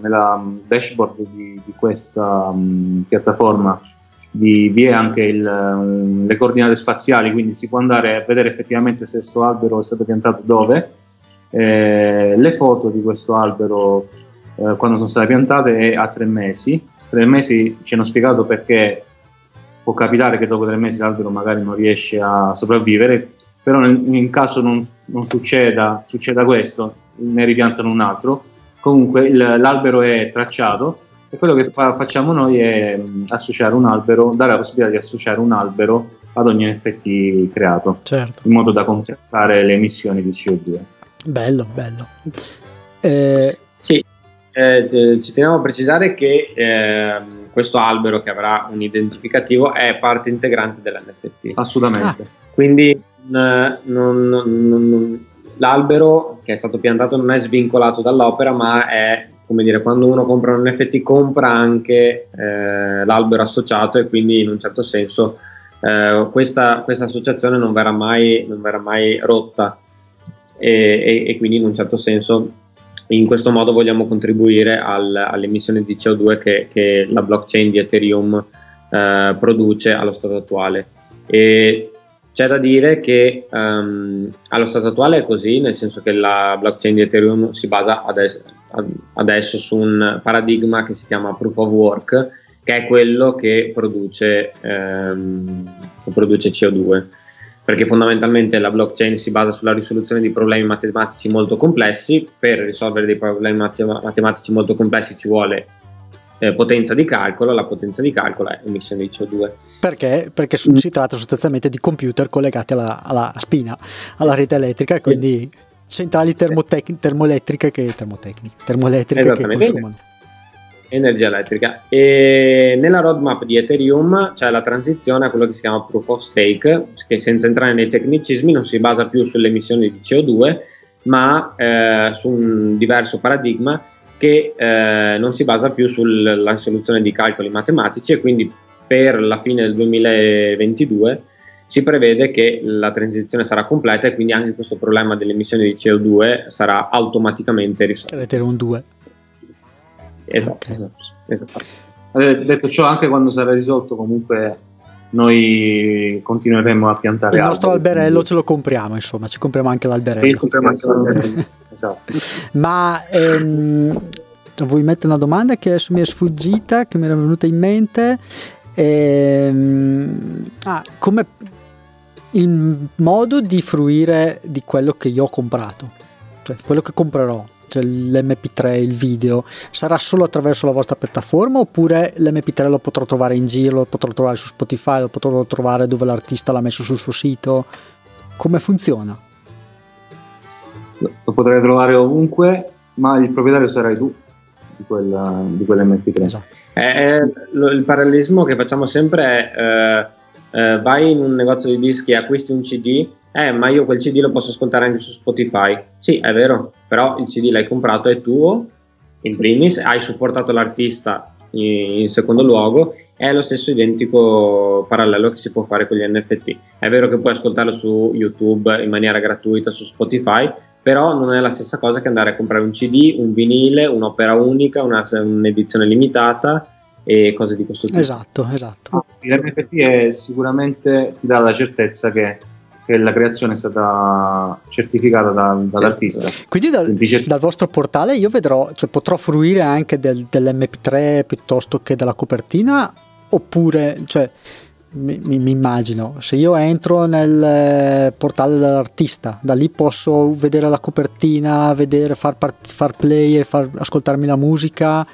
S3: nella dashboard di, di questa um, piattaforma vi, vi è anche il, le coordinate spaziali, quindi si può andare a vedere effettivamente se questo albero è stato piantato dove. Eh, le foto di questo albero eh, quando sono state piantate è a tre mesi. Tre mesi ci hanno spiegato perché può capitare che dopo tre mesi l'albero magari non riesce a sopravvivere, però nel, in caso non, non succeda, succeda questo, ne ripiantano un altro. Comunque il, l'albero è tracciato e quello che fa, facciamo noi è mh, associare un albero, dare la possibilità di associare un albero ad ogni NFT creato,
S2: certo.
S3: in modo da contrastare le emissioni di CO2.
S2: Bello, bello. Eh...
S1: Sì, eh, ci teniamo a precisare che eh, questo albero che avrà un identificativo è parte integrante dell'NFT.
S3: Assolutamente. Ah.
S1: Quindi non, non, non, l'albero che è stato piantato non è svincolato dall'opera, ma è come dire, quando uno compra un NFT compra anche eh, l'albero associato e quindi in un certo senso eh, questa, questa, associazione non verrà mai, non verrà mai rotta e, e, e, quindi in un certo senso in questo modo vogliamo contribuire al, all'emissione di CO2 che, che, la blockchain di Ethereum eh, produce allo stato attuale. E c'è da dire che um, allo stato attuale è così, nel senso che la blockchain di Ethereum si basa adesso, adesso su un paradigma che si chiama proof of work, che è quello che produce, um, che produce CO2 perché fondamentalmente la blockchain si basa sulla risoluzione di problemi matematici molto complessi, per risolvere dei problemi matematici molto complessi ci vuole eh, potenza di calcolo, la potenza di calcolo è emissione di CO2.
S2: Perché? Perché si tratta sostanzialmente di computer collegati alla, alla spina, alla rete elettrica, quindi. Centrali termotec- termoelettriche che, termoelettriche che consumano
S1: energia elettrica. E nella roadmap di Ethereum c'è la transizione a quello che si chiama proof of stake, che senza entrare nei tecnicismi non si basa più sulle emissioni di CO2, ma eh, su un diverso paradigma che eh, non si basa più sulla soluzione di calcoli matematici e quindi per la fine del 2022 si prevede che la transizione sarà completa e quindi anche questo problema delle emissioni di CO2 sarà automaticamente risolto.
S2: Ethereum 2.
S1: Esatto, okay. esatto,
S3: esatto. detto ciò, anche quando sarà risolto, comunque noi continueremo a piantare
S2: il nostro alberi, alberello quindi... ce lo compriamo insomma ci compriamo anche l'alberello
S3: sì, compriamo sì, anche l'alberello esatto
S2: ma ehm, vuoi mettere una domanda che adesso mi è sfuggita che mi era venuta in mente ehm, ah, come il modo di fruire di quello che io ho comprato cioè quello che comprerò cioè l'MP3, il video, sarà solo attraverso la vostra piattaforma oppure l'MP3 lo potrò trovare in giro, lo potrò trovare su Spotify, lo potrò trovare dove l'artista l'ha messo sul suo sito? Come funziona?
S3: Lo potrai trovare ovunque, ma il proprietario sarai tu di, quella, di quell'MP3. Esatto.
S1: Eh, eh, lo, il parallelismo che facciamo sempre è eh, eh, vai in un negozio di dischi e acquisti un CD eh, ma io quel CD lo posso ascoltare anche su Spotify. Sì, è vero, però il CD l'hai comprato, è tuo, in primis, hai supportato l'artista in, secondo luogo, è lo stesso identico parallelo che si può fare con gli NFT. È vero che puoi ascoltarlo su YouTube in maniera gratuita su Spotify, però non è la stessa cosa che andare a comprare un CD, un vinile, un'opera unica, una, un'edizione limitata e cose di questo tipo.
S2: Esatto, esatto. Ah,
S3: sì, L'NFT sicuramente ti dà la certezza che che la creazione è stata certificata da, dall'artista.
S2: Quindi dal, Quindi dal, vostro portale io vedrò, cioè potrò fruire anche del, dell'MP3 piuttosto che della copertina oppure, cioè, mi, mi, mi, immagino, se io entro nel portale dell'artista, da lì posso vedere la copertina, vedere, far, far play e far ascoltarmi la musica,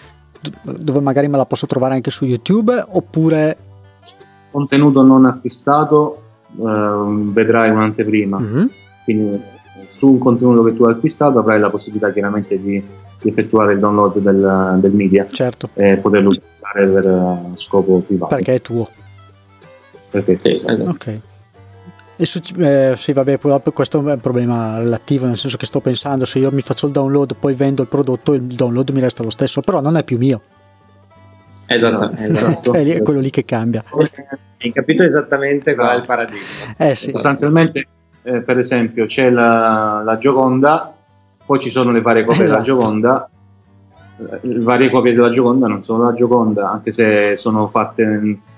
S2: dove magari me la posso trovare anche su YouTube oppure...
S3: Contenuto non acquistato uh, vedrai un'anteprima. Mm-hmm. Quindi su un contenuto che tu hai acquistato avrai la possibilità chiaramente di, di effettuare il download del, del, media
S2: certo.
S3: e poterlo utilizzare per uh, scopo privato.
S2: Perché è tuo.
S3: Perché sì, esatto.
S2: Ok. E su, eh, sì, vabbè, questo è un problema relativo, nel senso che sto pensando se io mi faccio il download poi vendo il prodotto, il download mi resta lo stesso, però non è più mio.
S1: Esatto, esatto.
S2: è quello lì che cambia.
S1: Hai capito esattamente qual è il paradigma.
S3: Eh, sì. Sostanzialmente, eh, per esempio, c'è la, la, Gioconda, poi ci sono le varie copie esatto. della Gioconda. Le eh, varie copie della Gioconda non sono la Gioconda, anche se sono fatte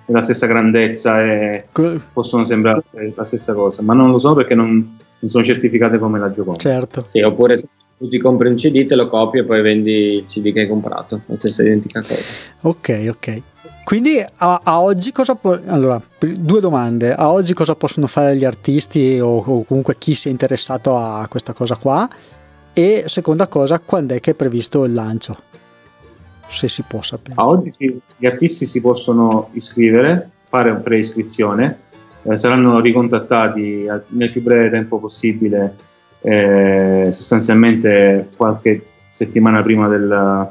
S3: nella stessa grandezza e possono sembrare la stessa cosa, ma non lo sono perché non, non sono certificate come la Gioconda.
S2: Certo.
S1: Sì, oppure tu ti compri un CD, te lo copi e poi vendi il CD che hai comprato, la stessa identica cosa.
S2: Ok, ok. Quindi a, a oggi cosa può... Allora, due domande. A oggi cosa possono fare gli artisti o, o comunque chi si è interessato a questa cosa qua? E seconda cosa, quando è che è previsto il lancio? Se si può sapere.
S3: A oggi gli artisti si possono iscrivere, fare preiscrizione, eh, saranno ricontattati nel più breve tempo possibile eh, sostanzialmente qualche settimana prima del,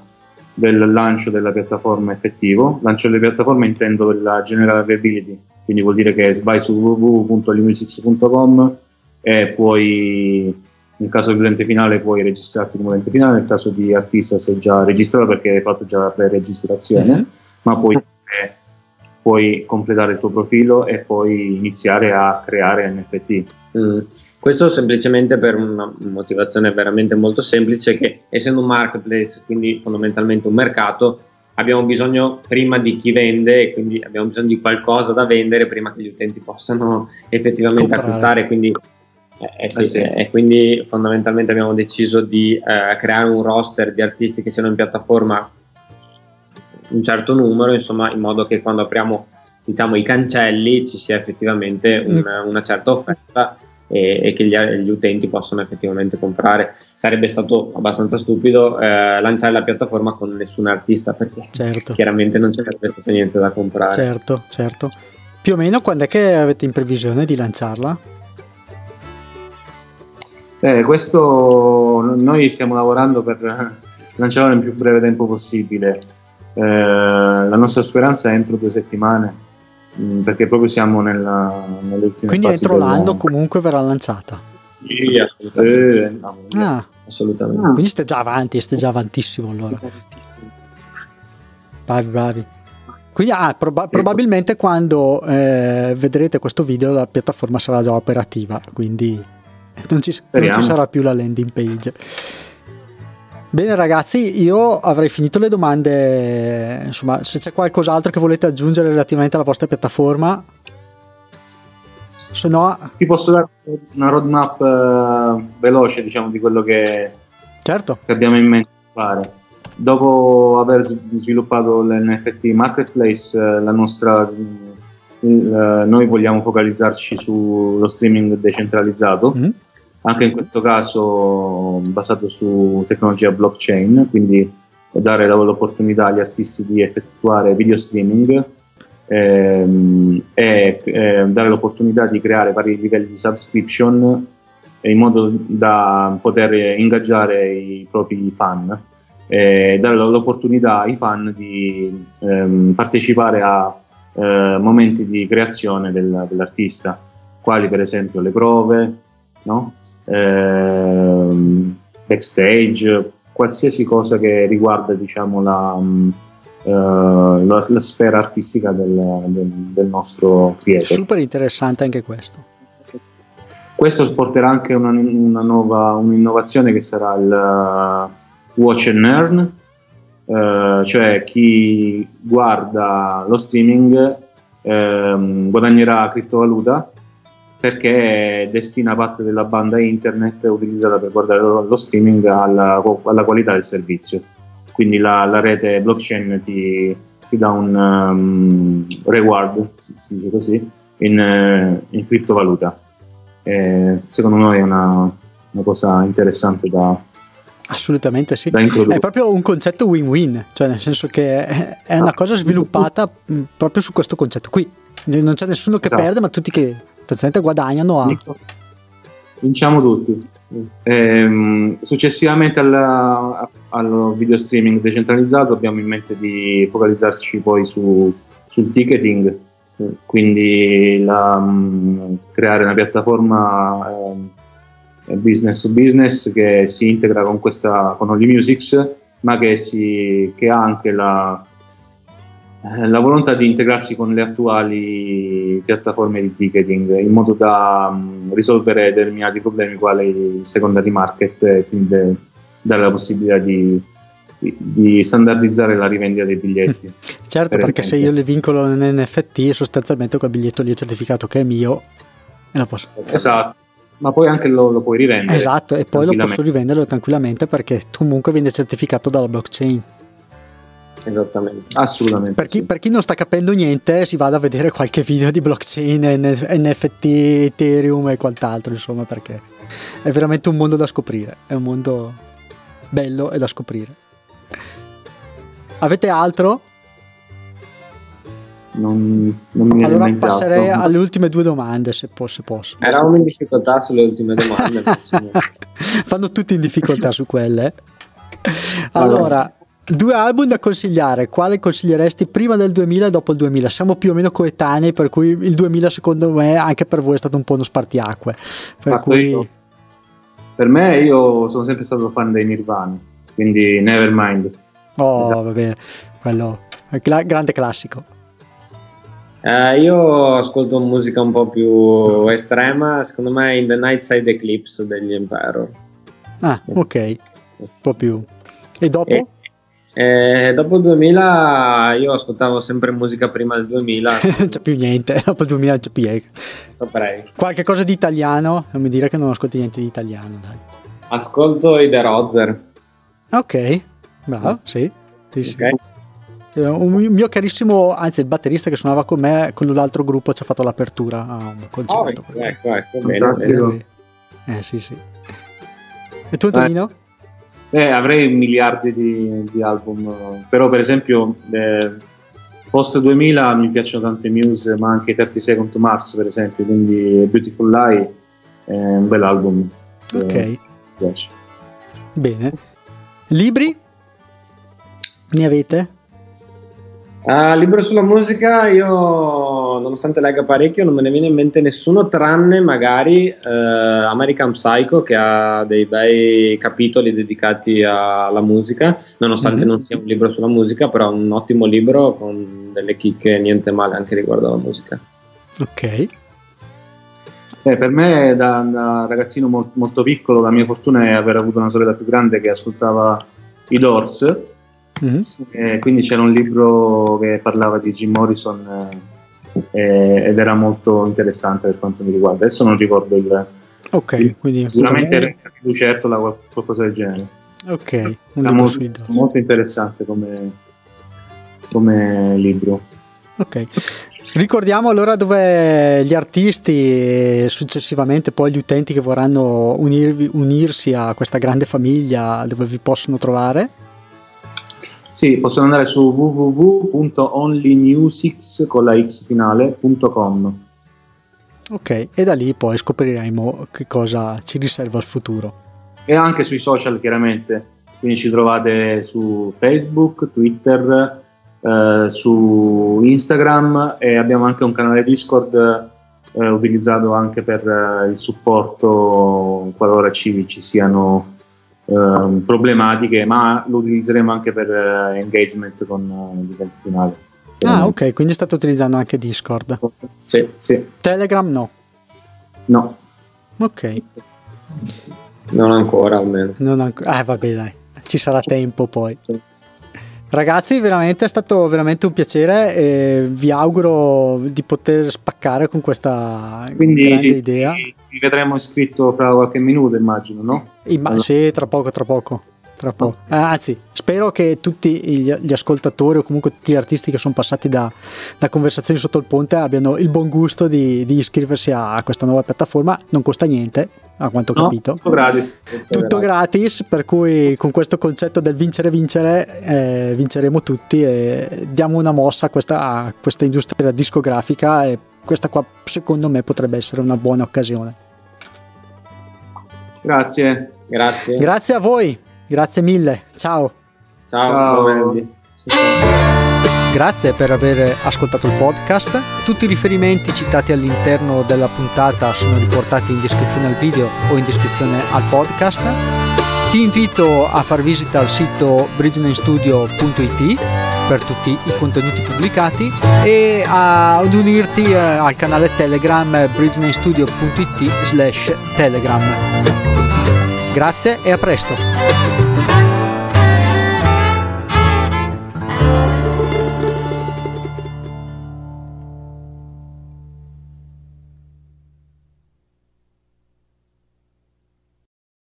S3: del lancio della piattaforma effettivo. Lancio delle piattaforme intendo la general availability, quindi vuol dire che vai su www.limusix.com e puoi, nel caso di utente finale, puoi registrarti come utente finale, nel caso di artista sei già registrato perché hai fatto già la pre-registrazione, mm-hmm. ma poi eh, puoi completare il tuo profilo e poi iniziare a creare NFT.
S1: Mm. Questo semplicemente per una motivazione veramente molto semplice che essendo un marketplace, quindi fondamentalmente un mercato, abbiamo bisogno prima di chi vende e quindi abbiamo bisogno di qualcosa da vendere prima che gli utenti possano effettivamente Comprare. acquistare. Quindi, eh, eh sì, eh sì. Eh, quindi fondamentalmente abbiamo deciso di eh, creare un roster di artisti che siano in piattaforma un certo numero, insomma, in modo che quando apriamo diciamo, i cancelli ci sia effettivamente mm. una, una certa offerta e, e che gli, gli, utenti possano effettivamente comprare. Sarebbe stato abbastanza stupido eh, lanciare la piattaforma con nessun artista perché certo. chiaramente non c'è stato niente da comprare.
S2: Certo, certo. Più o meno quando è che avete in previsione di lanciarla?
S3: Eh, questo noi stiamo lavorando per lanciarla nel più breve tempo possibile. Eh, la nostra speranza è entro due settimane Mm, perché proprio siamo nella, nelle ultime
S2: Quindi entro l'anno comunque verrà lanciata?
S1: Sì, assolutamente. Eh, ah. assolutamente. Ah.
S2: Quindi stai già avanti, stai già avantissimo allora. Bravi, bravi. Quindi ah, proba- probabilmente quando eh, vedrete questo video la piattaforma sarà già operativa, quindi non ci, non ci sarà più la landing page. Bene ragazzi, io avrei finito le domande, insomma se c'è qualcos'altro che volete aggiungere relativamente alla vostra piattaforma, se no...
S3: Ti posso dare una roadmap uh, veloce diciamo di quello che,
S2: certo.
S3: che abbiamo in mente di fare. Dopo aver sviluppato l'NFT Marketplace, uh, la nostra, uh, noi vogliamo focalizzarci sullo streaming decentralizzato. Mm-hmm anche in questo caso basato su tecnologia blockchain, quindi dare l'opportunità agli artisti di effettuare video streaming ehm, e eh, dare l'opportunità di creare vari livelli di subscription in modo da poter ingaggiare i propri fan e dare l'opportunità ai fan di ehm, partecipare a eh, momenti di creazione del, dell'artista, quali per esempio le prove, no? eh, backstage, qualsiasi cosa che riguarda diciamo, la, uh, la, la, sfera artistica del, del, del nostro creator.
S2: Super interessante anche questo.
S3: Questo porterà anche una, una nuova un'innovazione che sarà il uh, Watch and Earn, uh, cioè chi guarda lo streaming uh, guadagnerà criptovaluta perché destina parte della banda internet utilizzata per guardare lo, streaming alla, alla, qualità del servizio. Quindi la, la rete blockchain ti, ti dà un um, reward, si, dice così, in, uh, in criptovaluta. E secondo noi è una, una cosa interessante da,
S2: Assolutamente sì, è proprio un concetto win-win, cioè nel senso che è una cosa sviluppata proprio su questo concetto qui. Non c'è nessuno che esatto. perde, ma tutti che sostanzialmente guadagnano a...
S3: Vinciamo tutti. Ehm, successivamente al, al, video streaming decentralizzato abbiamo in mente di focalizzarci poi su, sul ticketing, quindi la, um, creare una piattaforma um, business to business che si integra con, questa, con Only Musics, ma che, si, che ha anche la, eh, la volontà di integrarsi con le attuali piattaforme di ticketing in modo da um, risolvere determinati problemi quali il secondary market e quindi dare la possibilità di, di, di standardizzare la rivendita dei biglietti.
S2: Certo, per perché se io le vincolo in NFT sostanzialmente quel biglietto lì è certificato che è mio e lo posso...
S3: Esatto ma poi anche lo, lo, puoi rivendere.
S2: Esatto, e poi lo posso rivenderlo tranquillamente perché comunque viene certificato dalla blockchain.
S1: Esattamente.
S3: Assolutamente.
S2: Per chi, sì. per chi, non sta capendo niente, si vada a vedere qualche video di blockchain, NFT, Ethereum e quant'altro, insomma, perché è veramente un mondo da scoprire. È un mondo bello e da scoprire. Avete altro?
S3: Non, non mi
S2: allora passerei alle ultime due domande se, po- se posso.
S1: Eravamo in difficoltà sulle ultime domande.
S2: Fanno tutti in difficoltà su quelle. Allora, Due album da consigliare, quale consiglieresti prima del 2000 e dopo il 2000? Siamo più o meno coetanei, per cui il 2000 secondo me anche per voi è stato un po' uno spartiacque. Per,
S3: Ma
S2: cui...
S3: per me io sono sempre stato fan dei Nirvana, quindi Nevermind.
S2: Oh,
S3: Esatto.
S2: va bene, quello è cla- grande classico.
S1: Eh, io ascolto musica un po' più estrema, secondo me In the Night Side Eclipse degli Emperor.
S2: Ah, ok, un po' più. E dopo?
S1: E, eh, dopo il 2000 io ascoltavo sempre musica prima del 2000,
S2: non c'è più niente, dopo il 2000 non c'è più niente.
S1: saprei.
S2: Qualche cosa di italiano? Non mi dire che non ascolti niente di italiano, dai.
S1: Ascolto i The Rozer.
S2: Ok, bravo, sì. sì, sì.
S1: ok?
S2: Eh, Un mio carissimo, anzi il batterista che suonava con me, con l'altro gruppo ci ha fatto l'apertura a un
S1: Oh,
S2: concerto.
S1: ecco, ecco, ecco, bene, bene.
S2: Eh sì, sì. E tu Antonino?
S3: Eh, avrei miliardi di, di album, però per esempio eh, post 2000 mi piacciono tanto i Muse, ma anche i 30 Second to Mars per esempio, quindi Beautiful Lie è un bel album. che
S2: Ok,
S3: mi piace.
S2: bene. Libri? Ne avete?
S1: Ah, libro sulla musica, io nonostante legga parecchio non me ne viene in mente nessuno tranne magari eh, American Psycho che ha dei bei capitoli dedicati alla musica, nonostante
S2: Mhm.
S1: non sia un libro sulla musica, però è un ottimo libro con delle chicche niente male anche riguardo alla musica.
S2: Ok.
S3: Eh, per me da, da ragazzino mol- molto piccolo la mia fortuna è aver avuto una sorella più grande che ascoltava i Doors,
S2: Mhm.
S3: eh, quindi c'era un libro che parlava di Jim Morrison eh, eh, ed era molto interessante per quanto mi riguarda. Adesso non ricordo il...
S2: Ok, quindi
S3: Sicuramente Lucertola o qualcosa del genere.
S2: ok,
S3: Era molto, molto interessante come, come libro.
S2: Ok. Ricordiamo allora dove gli artisti e successivamente poi gli utenti che vorranno unirvi- unirsi a questa grande famiglia dove vi possono trovare.
S3: Sì, possono andare su www.onlymusics con la x finale.com.
S2: Ok, e da lì poi scopriremo che cosa ci riserva il futuro.
S3: e anche sui social chiaramente, quindi ci trovate su Facebook, Twitter, eh, su Instagram e abbiamo anche un canale Discord eh, utilizzato anche per eh, il supporto qualora ci, ci siano ehm, problematiche, ma lo utilizzeremo anche per eh, engagement con eh, gli utenti finali.
S2: Ah, ok, quindi state utilizzando anche Discord.
S1: Sì.
S3: Sì,
S2: Telegram no.
S3: no.
S2: Ok,
S1: Non ancora almeno.
S2: non ancora. Ah, vabbè, dai, ci sarà tempo poi. Ragazzi, veramente è stato veramente un piacere e vi auguro di poter spaccare con questa
S3: Quindi
S2: grande
S3: ti,
S2: idea.
S3: ti- ti vedremo iscritto fra qualche minuto, immagino, no?
S2: Imma-
S3: Allora.
S2: Sì, tra poco, tra poco. Tra poco. Eh, Anzi, spero che tutti gli, gli ascoltatori o comunque tutti gli artisti che sono passati da, da conversazioni sotto il ponte abbiano il buon gusto di, di iscriversi a, a questa nuova piattaforma. Non costa niente, a quanto ho
S3: No,
S2: capito.
S3: tutto gratis.
S2: Tutto gratis, per cui con questo concetto del vincere vincere eh, vinceremo tutti e diamo una mossa a questa, a questa industria discografica e questa qua secondo me potrebbe essere una buona occasione.
S3: Grazie.
S1: Grazie.
S2: Grazie a voi, grazie mille, ciao.
S1: Ciao.
S3: Ciao.
S2: Grazie per aver ascoltato il podcast. Tutti i riferimenti citati all'interno della puntata sono riportati in descrizione al video o in descrizione al podcast. Ti invito a far visita al sito bridgenamestudio.it per tutti i contenuti pubblicati e ad unirti eh, al canale Telegram bridgenamestudio.it slash telegram. Grazie e a presto!